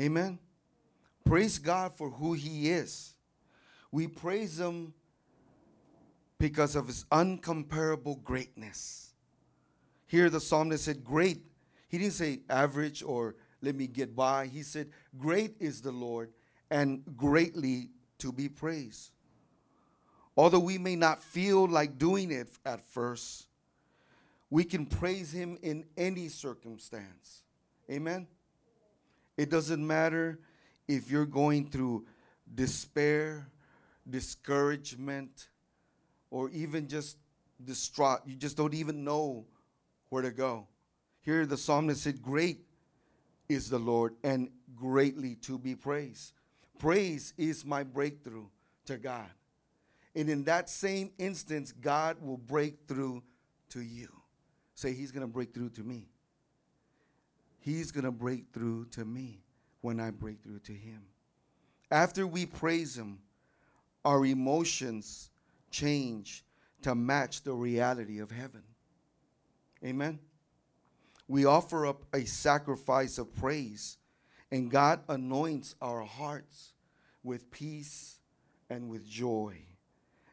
Amen. Praise God for who He is. We praise Him because of His uncomparable greatness. Here, the psalmist said, Great. He didn't say average or let me get by. He said, Great is the Lord and greatly to be praised. Although we may not feel like doing it at first, we can praise Him in any circumstance. Amen. It doesn't matter if you're going through despair, discouragement, or even just distraught. You just don't even know where to go. Here, the psalmist said, Great is the Lord and greatly to be praised. Praise is my breakthrough to God. And in that same instance, God will break through to you. Say, He's going to break through to me. He's going to break through to me when I break through to Him. After we praise Him, our emotions change to match the reality of heaven. Amen. We offer up a sacrifice of praise, and God anoints our hearts with peace and with joy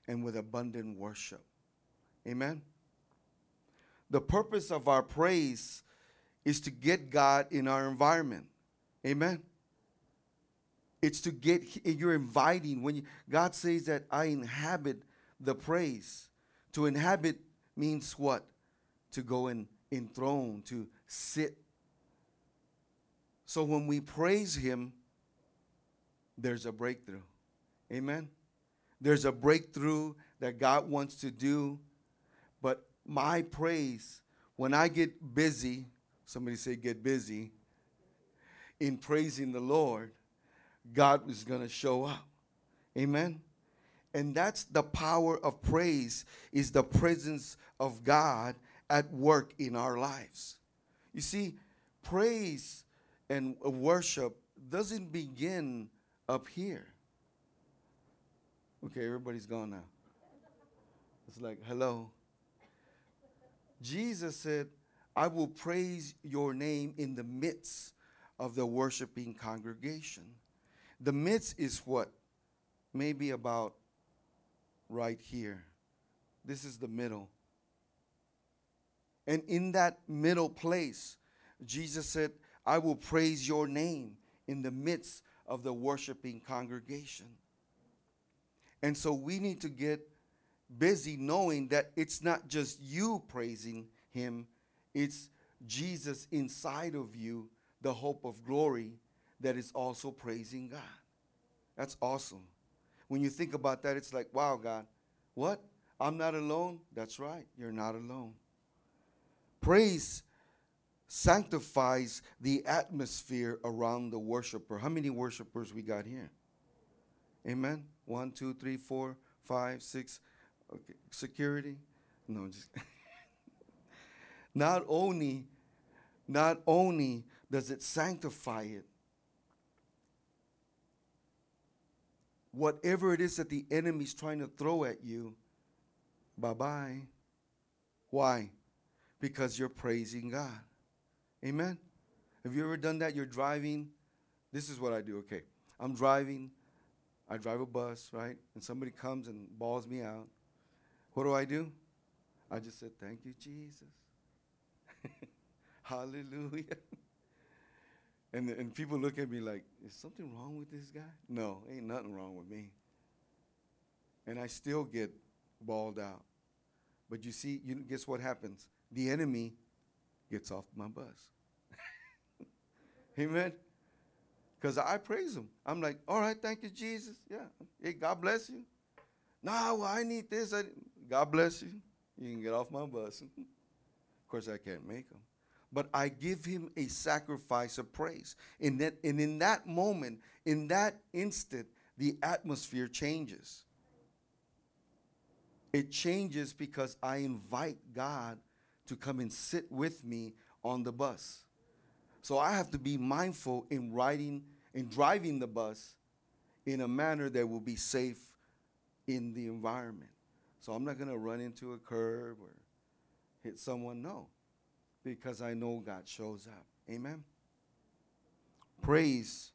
and with abundant worship. Amen. The purpose of our praise is to get God in our environment. Amen. It's to get you're inviting when you, God says that I inhabit the praise. To inhabit means what? To go and enthroned, to sit. So when we praise Him, there's a breakthrough. Amen. There's a breakthrough that God wants to do. But my praise, when I get busy, somebody say get busy, in praising the Lord, God is going to show up. Amen. And that's the power of praise is the presence of God at work in our lives. You see, praise and worship doesn't begin up here. Okay, everybody's gone now. It's like, hello. Jesus said, I will praise your name in the midst of the worshiping congregation. The midst is what? Maybe about right here. This is the middle. And in that middle place, Jesus said, I will praise your name in the midst of the worshiping congregation. And so we need to get busy knowing that it's not just you praising him, it's Jesus inside of you, the hope of glory, that is also praising God. That's awesome. When you think about that, it's like, wow, God, what? I'm not alone? That's right, you're not alone. Praise sanctifies the atmosphere around the worshiper. How many worshipers we got here? Amen. One, two, three, four, five, six. Okay. Security? No, just not only, not only does it sanctify it, whatever it is that the enemy's trying to throw at you, bye bye. Why? because you're praising God. Amen. Have you ever done that? You're driving. This is what I do. Okay. I'm driving. I drive a bus, right? And somebody comes and balls me out. What do I do? I just said, Thank you, Jesus. Hallelujah. and, and people look at me like, Is something wrong with this guy? No, ain't nothing wrong with me. And I still get balled out. But you see, you guess what happens? the enemy gets off my bus. Amen. Because I praise him. I'm like, all right, thank you, Jesus. Yeah. Hey, God bless you. No, well, I need this. I, God bless you. You can get off my bus. of course, I can't make him. But I give him a sacrifice of praise. In that, and in that moment, in that instant, the atmosphere changes. It changes because I invite God to come and sit with me on the bus. So I have to be mindful in riding and driving the bus in a manner that will be safe in the environment. So I'm not going to run into a curb or hit someone, no, because I know God shows up. Amen. Praise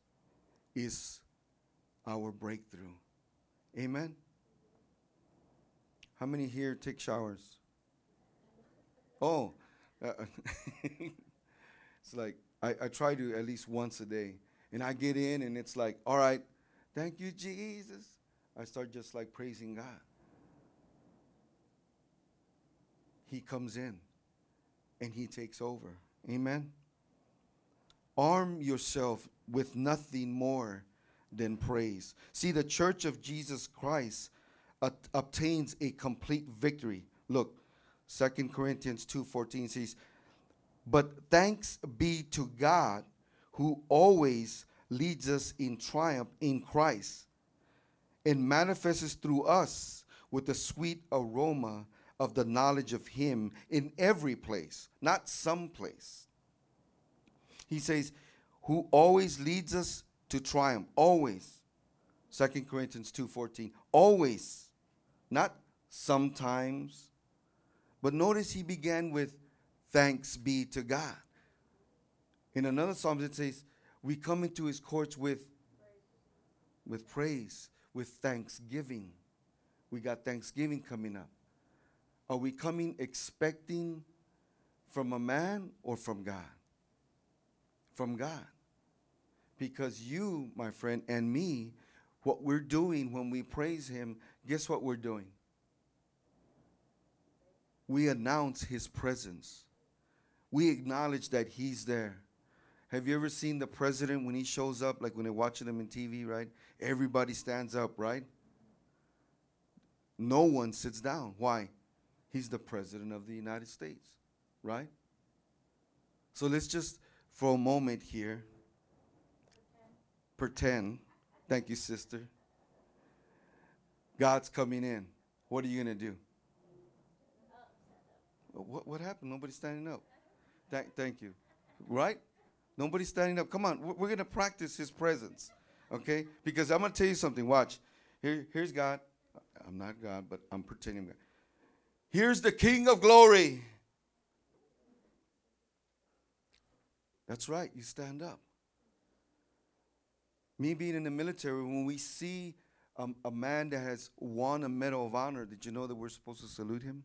is our breakthrough. Amen. How many here take showers? Oh, uh, it's like I, I try to at least once a day. And I get in and it's like, all right, thank you, Jesus. I start just like praising God. He comes in and he takes over. Amen. Arm yourself with nothing more than praise. See, the church of Jesus Christ obtains a complete victory. Look, Second Corinthians 2:14 says, "But thanks be to God who always leads us in triumph in Christ and manifests through us with the sweet aroma of the knowledge of him in every place, not some place." He says, "Who always leads us to triumph, always." Second Corinthians 2:14, always not sometimes. But notice he began with thanks be to God. In another psalm it says, we come into his courts with with praise, with thanksgiving. We got Thanksgiving coming up. Are we coming expecting from a man or from God? From God. Because you, my friend, and me, what we're doing when we praise him guess what we're doing? We announce his presence. We acknowledge that he's there. Have you ever seen the president when he shows up, like when they're watching him in TV, right? Everybody stands up, right? No one sits down. Why? He's the president of the United States, right? So let's just, for a moment here, pretend. Thank you, sister. God's coming in. What are you going to do? What, what happened? Nobody's standing up. Thank, thank you. Right? Nobody's standing up. Come on. We're, we're going to practice his presence. Okay? Because I'm going to tell you something. Watch. Here, here's God. I'm not God, but I'm pretending God. Here's the King of glory. That's right. You stand up. Me being in the military, when we see um, a man that has won a Medal of Honor, did you know that we're supposed to salute him?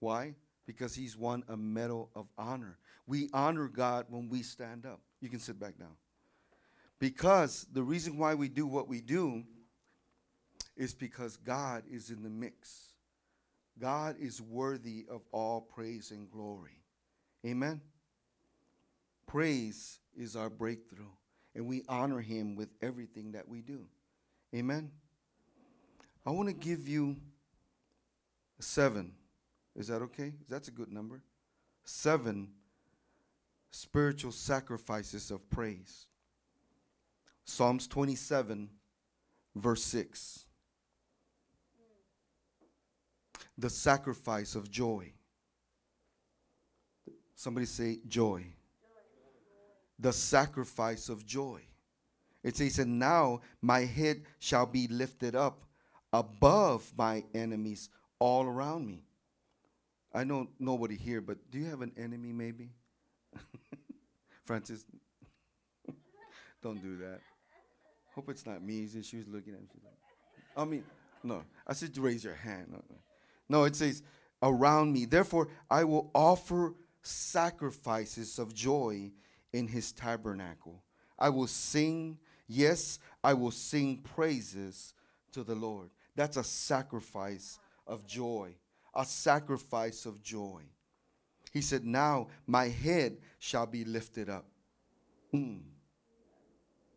Why? Because he's won a Medal of Honor. We honor God when we stand up. You can sit back down. Because the reason why we do what we do is because God is in the mix. God is worthy of all praise and glory. Amen? Praise is our breakthrough and we honor him with everything that we do. Amen. I want to give you seven. Is that okay? That's a good number. Seven spiritual sacrifices of praise. Psalms 27, verse 6. The sacrifice of joy. Somebody say joy the sacrifice of joy. It says, And now my head shall be lifted up above my enemies all around me. I know nobody here, but do you have an enemy maybe? Francis, don't do that. Hope it's not me. She was looking at me. I mean, no. I said raise your hand. No, no, it says around me. Therefore, I will offer sacrifices of joy in his tabernacle. I will sing, yes, I will sing praises to the Lord. That's a sacrifice of joy, a sacrifice of joy. He said, Now my head shall be lifted up. Mm.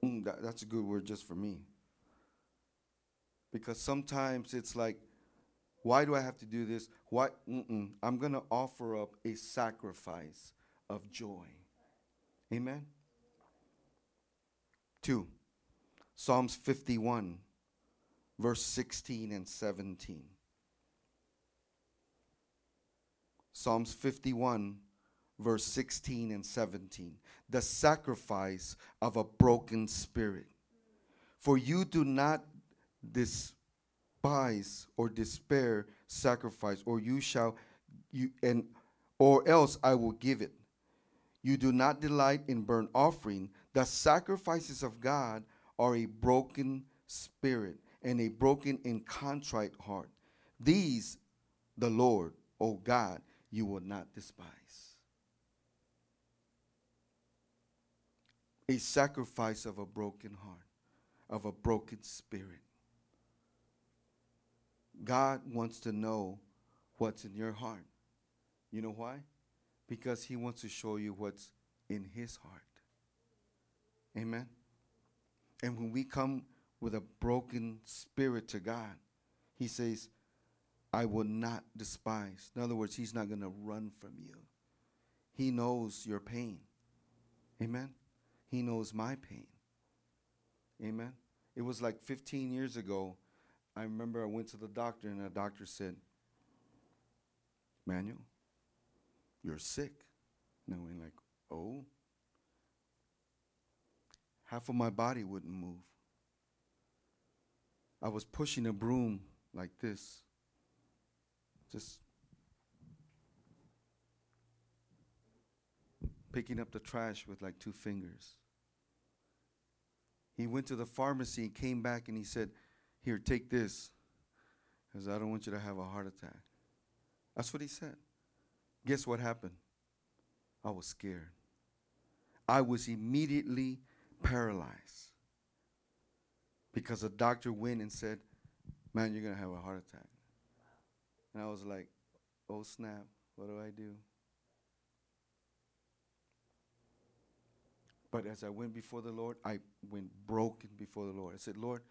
Mm, that, that's a good word just for me. Because sometimes it's like, why do I have to do this? Why? Mm-mm. I'm going to offer up a sacrifice of joy. Amen. Two, Psalms 51, verse 16 and 17. Psalms 51, verse 16 and 17. The sacrifice of a broken spirit. For you do not despise or despair sacrifice, or you shall you and or else I will give it. You do not delight in burnt offering. The sacrifices of God are a broken spirit and a broken and contrite heart. These, the Lord, O God, you will not despise. A sacrifice of a broken heart, of a broken spirit. God wants to know what's in your heart. You know why? Because He wants to show you what's in His heart. Amen. And when we come with a broken spirit to God, He says, I will not despise. In other words, He's not going to run from you. He knows your pain. Amen. He knows my pain. Amen. It was like 15 years ago. I remember I went to the doctor, and the doctor said, Manuel, you're sick. And I went like, oh. Half of my body wouldn't move. I was pushing a broom like this. Just picking up the trash with like two fingers. He went to the pharmacy and came back and he said, Here, take this. Because I don't want you to have a heart attack. That's what he said. Guess what happened? I was scared. I was immediately paralyzed because a doctor went and said, Man, you're going to have a heart attack. And I was like, Oh, snap, what do I do? But as I went before the Lord, I went broken before the Lord. I said, Lord,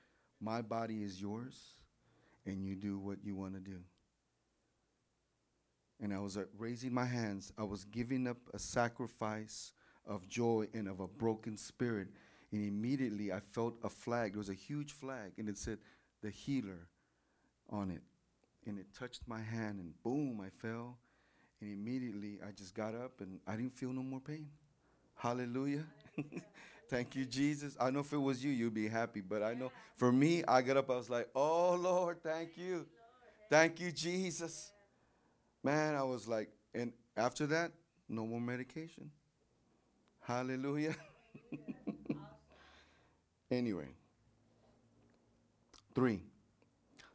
my body is yours, and you do what you want to do. And I was uh, raising my hands. I was giving up a sacrifice of joy and of a broken spirit. And immediately I felt a flag. There was a huge flag, and it said, The healer on it. And it touched my hand, and boom, I fell. And immediately I just got up, and I didn't feel no more pain. Hallelujah. Thank you, Jesus. I know if it was you, you'd be happy. But I know for me, I got up, I was like, oh, Lord, thank you. Thank you, Jesus. Man, I was like, and after that, no more medication. Hallelujah. anyway, three.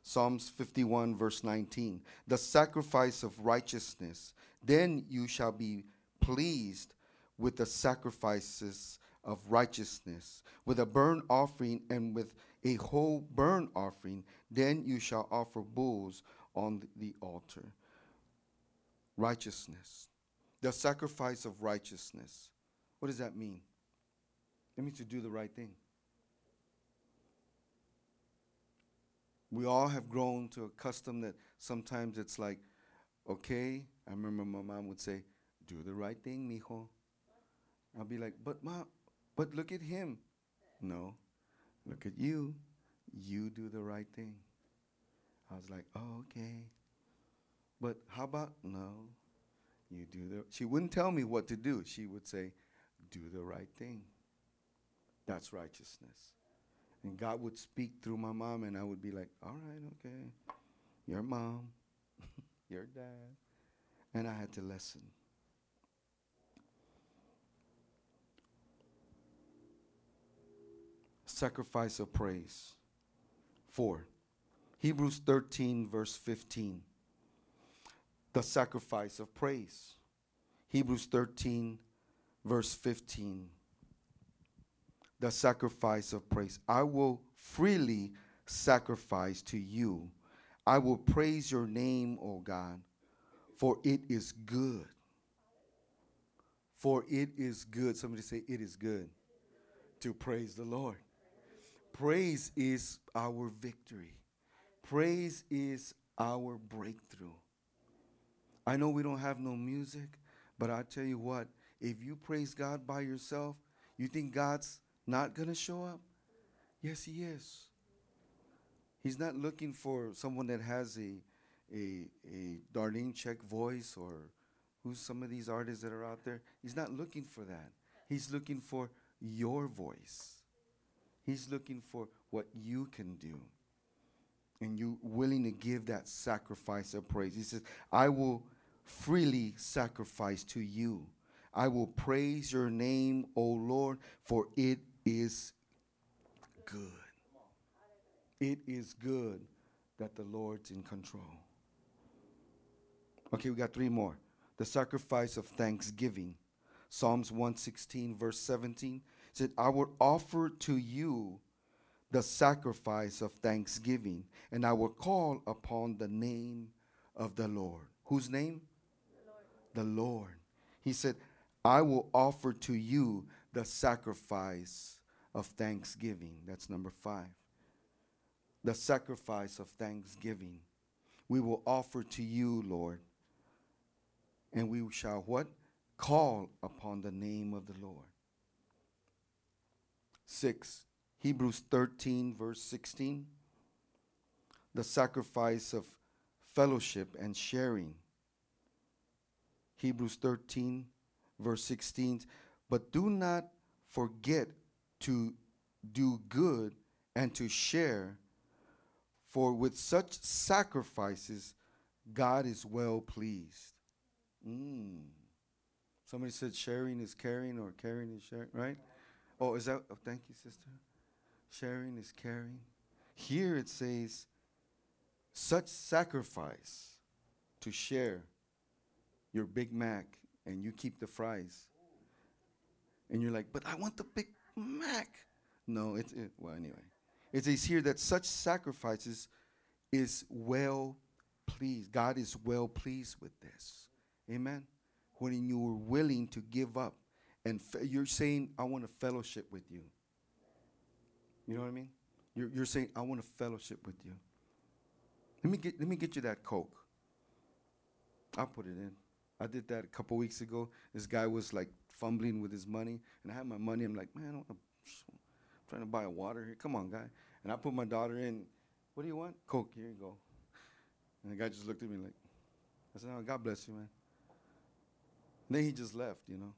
Psalms 51, verse 19. The sacrifice of righteousness, then you shall be pleased with the sacrifices of righteousness, with a burnt offering and with a whole burnt offering, then you shall offer bulls on the altar. Righteousness, the sacrifice of righteousness. What does that mean? It means to do the right thing. We all have grown to a custom that sometimes it's like, okay, I remember my mom would say, do the right thing, mijo. I'll be like, but mom, but look at him. No, look at you. You do the right thing. I was like, oh, okay. But how about no? You do the. She wouldn't tell me what to do. She would say, do the right thing. That's righteousness. And God would speak through my mom, and I would be like, all right, okay. Your mom, your dad. And I had to listen. Sacrifice of praise. Four, Hebrews 13, verse 15. The sacrifice of praise. Hebrews 13, verse 15. The sacrifice of praise. I will freely sacrifice to you. I will praise your name, O God, for it is good. For it is good. Somebody say, It is good to praise the Lord. Praise is our victory. Praise is our breakthrough. I know we don't have no music, but I tell you what, if you praise God by yourself, you think God's not going to show up? Yes, He is. He's not looking for someone that has a, a, a Darlene Zschech voice or who's some of these artists that are out there. He's not looking for that. He's looking for your voice. He's looking for what you can do. And you willing to give that sacrifice of praise. He says, I will freely sacrifice to you. I will praise your name, O Lord, for it is good. It is good that the Lord's in control. Okay, we got three more. The sacrifice of thanksgiving. Psalms 116, verse 17 said, I will offer to you the sacrifice of thanksgiving, and I will call upon the name of the Lord. Whose name? The Lord. The Lord. He said, I will offer to you the sacrifice of thanksgiving. That's number five. The sacrifice of thanksgiving. We will offer to you, Lord. And we shall what? Call upon the name of the Lord. Six, Hebrews 13, verse 16. The sacrifice of fellowship and sharing. Hebrews 13, verse 16. But do not forget to do good and to share, for with such sacrifices, God is well pleased. Mm. Somebody said sharing is caring or caring is sharing, right? Oh, is that? Oh, thank you, sister. Sharing is caring. Here it says, such sacrifice to share your Big Mac and you keep the fries. And you're like, but I want the Big Mac. No, it's, it, well, anyway. It says here that such sacrifices is well pleased. God is well pleased with this. Amen. When you are willing to give up and fe- you're saying, I want to fellowship with you. You know what I mean? You're, you're saying, I want to fellowship with you. Let me get let me get you that Coke. I'll put it in. I did that a couple weeks ago. This guy was like fumbling with his money, and I had my money. I'm like, man, I'm trying to buy a water here. Come on, guy. And I put my daughter in. What do you want? Coke. Here you go. And the guy just looked at me like, I said, oh, God bless you, man. And then he just left, you know.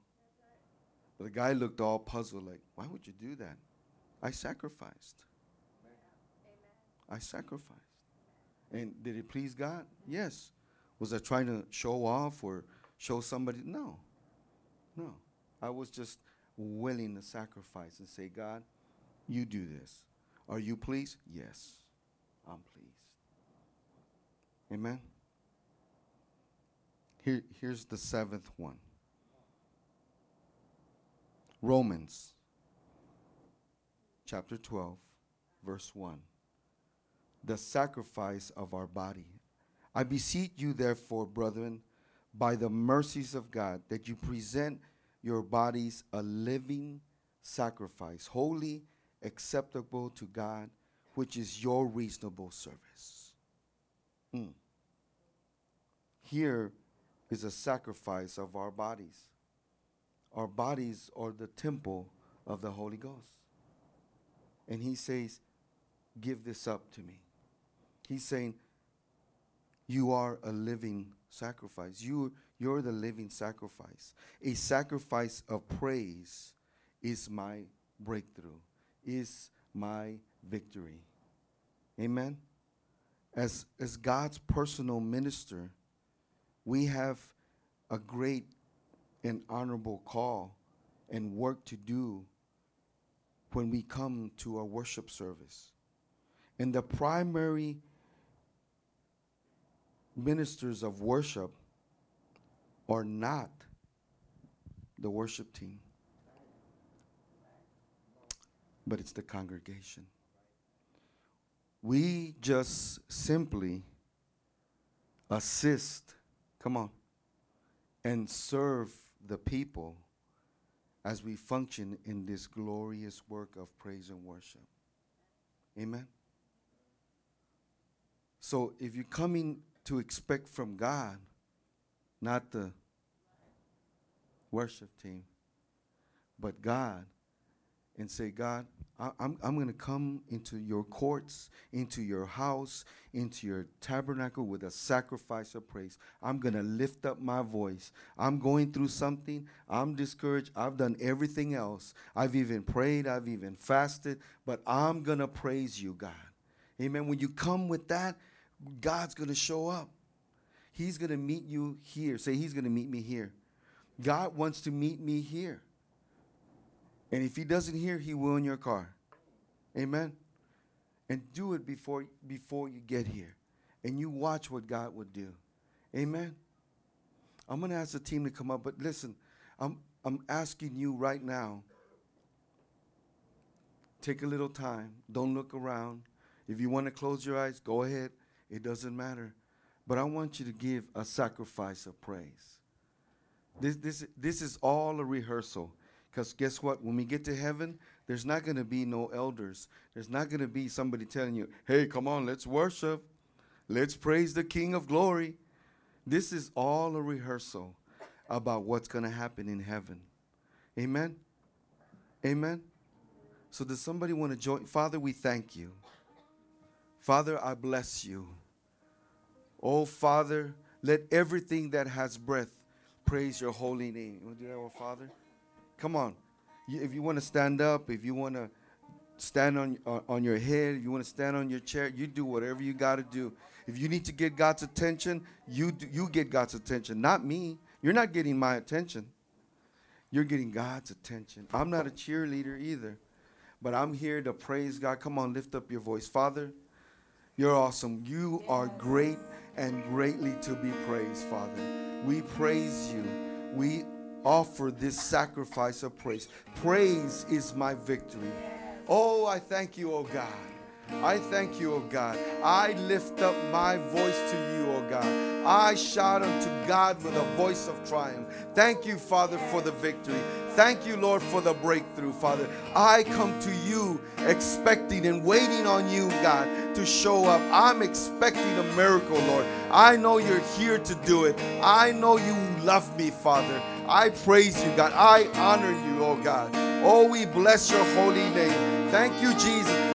The guy looked all puzzled, like, why would you do that? I sacrificed. I sacrificed. And did it please God? Yes. Was I trying to show off or show somebody? No. No. I was just willing to sacrifice and say, God, you do this. Are you pleased? Yes, I'm pleased. Amen. Here, here's the seventh one Romans chapter 12, verse 1 the sacrifice of our body. I beseech you, therefore, brethren, by the mercies of God, that you present your bodies a living sacrifice, holy, acceptable to God, which is your reasonable service. Mm. Here is a sacrifice of our bodies. Our bodies are the temple of the Holy Ghost. And he says, Give this up to me. He's saying, You are a living sacrifice. You, you're the living sacrifice. A sacrifice of praise is my breakthrough, is my victory. Amen. As, as God's personal minister, we have a great and honorable call and work to do when we come to our worship service. And the primary ministers of worship are not the worship team, but it's the congregation. We just simply assist, come on, and serve the people as we function in this glorious work of praise and worship. Amen. So if you're coming to expect from God, not the worship team, but God, and say, God, I, I'm, I'm going to come into your courts, into your house, into your tabernacle with a sacrifice of praise. I'm going to lift up my voice. I'm going through something. I'm discouraged. I've done everything else. I've even prayed. I've even fasted. But I'm going to praise you, God. Amen. When you come with that, God's going to show up. He's going to meet you here. Say, He's going to meet me here. God wants to meet me here. And if he doesn't hear, he will in your car. Amen. And do it before before you get here. And you watch what God would do. Amen. I'm going to ask the team to come up, but listen, I'm I'm asking you right now. Take a little time. Don't look around. If you want to close your eyes, go ahead. It doesn't matter. But I want you to give a sacrifice of praise. This, this, this is all a rehearsal. Because guess what? When we get to heaven, there's not going to be no elders. There's not going to be somebody telling you, hey, come on, let's worship. Let's praise the King of glory. This is all a rehearsal about what's going to happen in heaven. Amen? Amen? So, does somebody want to join? Father, we thank you. Father, I bless you. Oh, Father, let everything that has breath praise your holy name. You want to do that, oh, Father? Come on. If you want to stand up, if you want to stand on, on your head, if you want to stand on your chair, you do whatever you got to do. If you need to get God's attention, you, do, you get God's attention, not me. You're not getting my attention. You're getting God's attention. I'm not a cheerleader either, but I'm here to praise God. Come on, lift up your voice. Father, you're awesome. You are great and greatly to be praised, Father. We praise you. We offer this sacrifice of praise. Praise is my victory. Oh, I thank you, oh God. I thank you, O God. I lift up my voice to you, O God. I shout unto God with a voice of triumph. Thank you, Father, for the victory. Thank you, Lord, for the breakthrough, Father. I come to you expecting and waiting on you, God, to show up. I'm expecting a miracle, Lord. I know you're here to do it. I know you love me, Father. I praise you, God. I honor you, oh God. Oh, we bless your holy name. Thank you, Jesus.